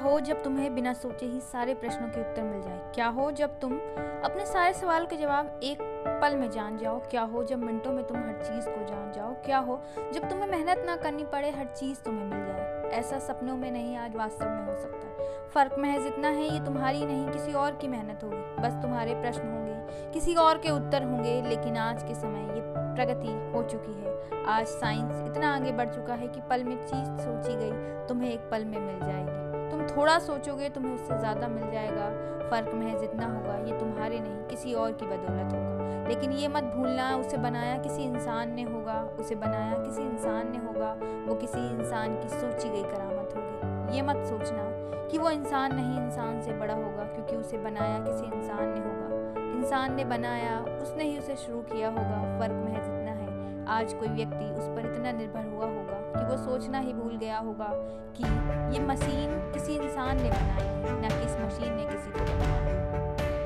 हो जब तुम्हें बिना सोचे ही सारे प्रश्नों के उत्तर मिल जाए? क्या हो जब तुम अपने सारे सवाल के जवाब एक पल में जान जाओ? क्या हो जब मिनटों में तुम हर चीज़ को जान जाओ? क्या हो जब तुम्हें मेहनत ना करनी पड़े, हर चीज़ तुम्हें मिल जाए? ऐसा सपनों में नहीं, आज वास्तव में हो सकता है। फ़र्क महज इतना है, ये तुम्हारी नहीं, किसी और की मेहनत होगी। बस तुम्हारे प्रश्न होंगे, किसी और के उत्तर होंगे, लेकिन आज के समय ये प्रगति हो चुकी है। आज साइंस इतना आगे बढ़ चुका है कि पल में चीज़ सोची गई, तुम्हें एक पल में मिल जाएगी। तुम थोड़ा सोचोगे, तुम्हें उससे ज़्यादा मिल जाएगा। फ़र्क महज इतना होगा, ये तुम्हारे नहीं, किसी और की बदौलत होगा। लेकिन ये मत भूलना, उसे बनाया किसी इंसान ने होगा, उसे बनाया किसी इंसान ने होगा, वो किसी इंसान की सोची गई करामत होगी। ये मत सोचना कि वो इंसान नहीं इंसान से बड़ा होगा, क्योंकि उसे बनाया किसी इंसान ने होगा। इंसान ने बनाया, उसने ही उसे शुरू किया होगा। फ़र्क महज इतना है। आज कोई व्यक्ति उस पर इतना निर्भर हुआ होगा कि वो सोचना ही भूल गया होगा कि ये मशीन किसी इंसान ने बनाई है, ना कि इस मशीन ने किसी को।